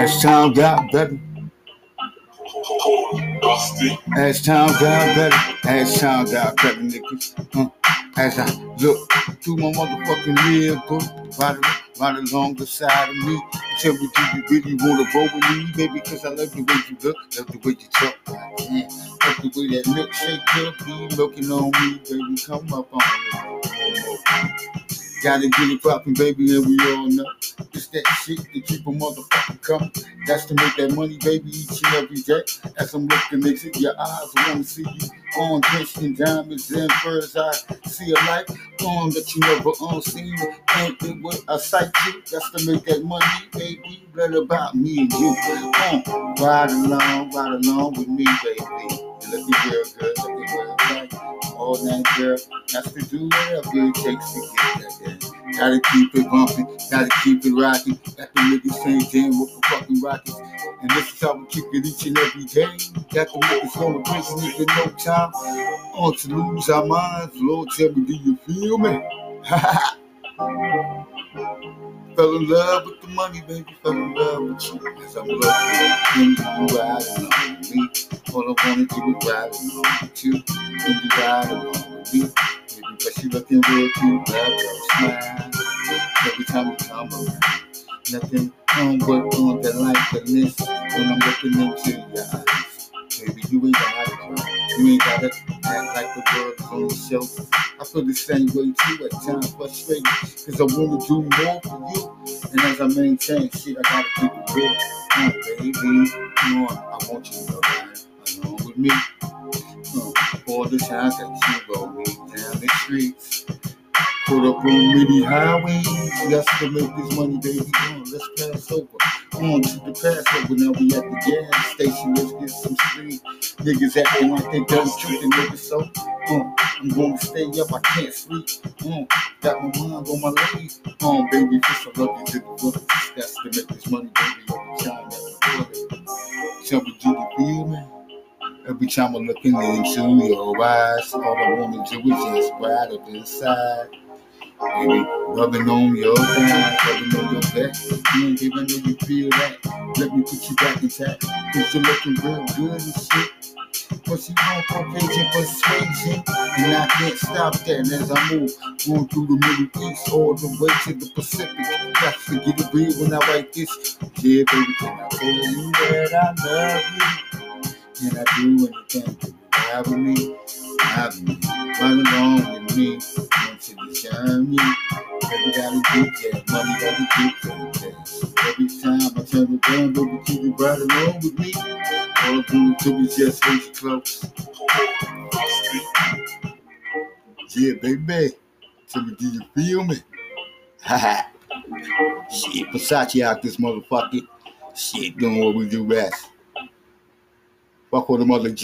As time got better, as time got better, as time got better, niggas. Uh, as I look through my motherfucking yearbook, right, right along the side of me, tell me, do you really wanna roll with me, baby? Cause I love the way you look, love the way you talk. Yeah, love the way that milkshake could be looking on me, baby. Come up on me. Gotta get it poppin', baby, and we all know it's that shit to keep a motherfucker coming. That's to make that money, baby, each and every day. As I'm looking into your eyes, wanna see you on in diamonds and furs. I see a light on that you never unseen. Ain't it with a sight you? That's to make that money, baby. Better about me and you. Uh, ride along, ride along with me, baby. You looking real good, looking real right. All that girl, that's to do whatever it takes to get that there. Gotta keep it bumping, gotta keep it rocking. Got the niggas saying damn with the fucking rockets. And this is how we kick it each and every day. Got the niggas going to prison in no time. On to lose our minds. Lord, tell me, do you feel me? Fell in love with the money, baby. Fell in love with you. As I'm looking in you ride with me. All I wanna do is ride along with you. When you ride along with me. Baby, but you looking real cute. Love your smile. Every time you come around. Nothing on but on the likeness when I'm looking into your eyes. Baby, you ain't gotta. You ain't gotta act like the world is on your shoulder. I feel the same way too at times, frustrated. Cause I wanna do more for you. And as I maintain shit, I gotta keep it real. Uh, baby, you know, I want you to ride me. All the times that you roll me down the streets. Put up on many highways, just to make this money, baby. On, let's pass over. On to the Passover. Now we at the gas station. Let's get some street niggas acting like they done tricking niggas. So, uh, I'm gonna stay up. I can't sleep. Uh, got my mind on my lady. Um, baby, just love you to the fullest. That's to make this money, baby. Every time that we do it. Tell me, do you feel me? Every time I'm looking into your eyes, all I wanna do is just ride up inside. Baby, rubbing on your back, rubbing on your back. Mm, baby, I know you feel that. Let me put you back intact. Cause you're looking real good and shit. But you on Caucasian persuasion. And I can't stop that as I move. Going through the Middle East all the way to the Pacific. Got to get it real when I write this. Yeah, baby, can I tell you that I love you? Can I do anything to ride with me? Ride with me, ride along with me into the journey. Baby, gotta get that money, gotta get that cash. Every time I turn around, baby, keep you right along with me. All I do is just hold you close. Yeah, baby. Tell me, do you feel me? Haha. Shit, Versace out this motherfucker. Shit, doing what we do best. Fuck all the mother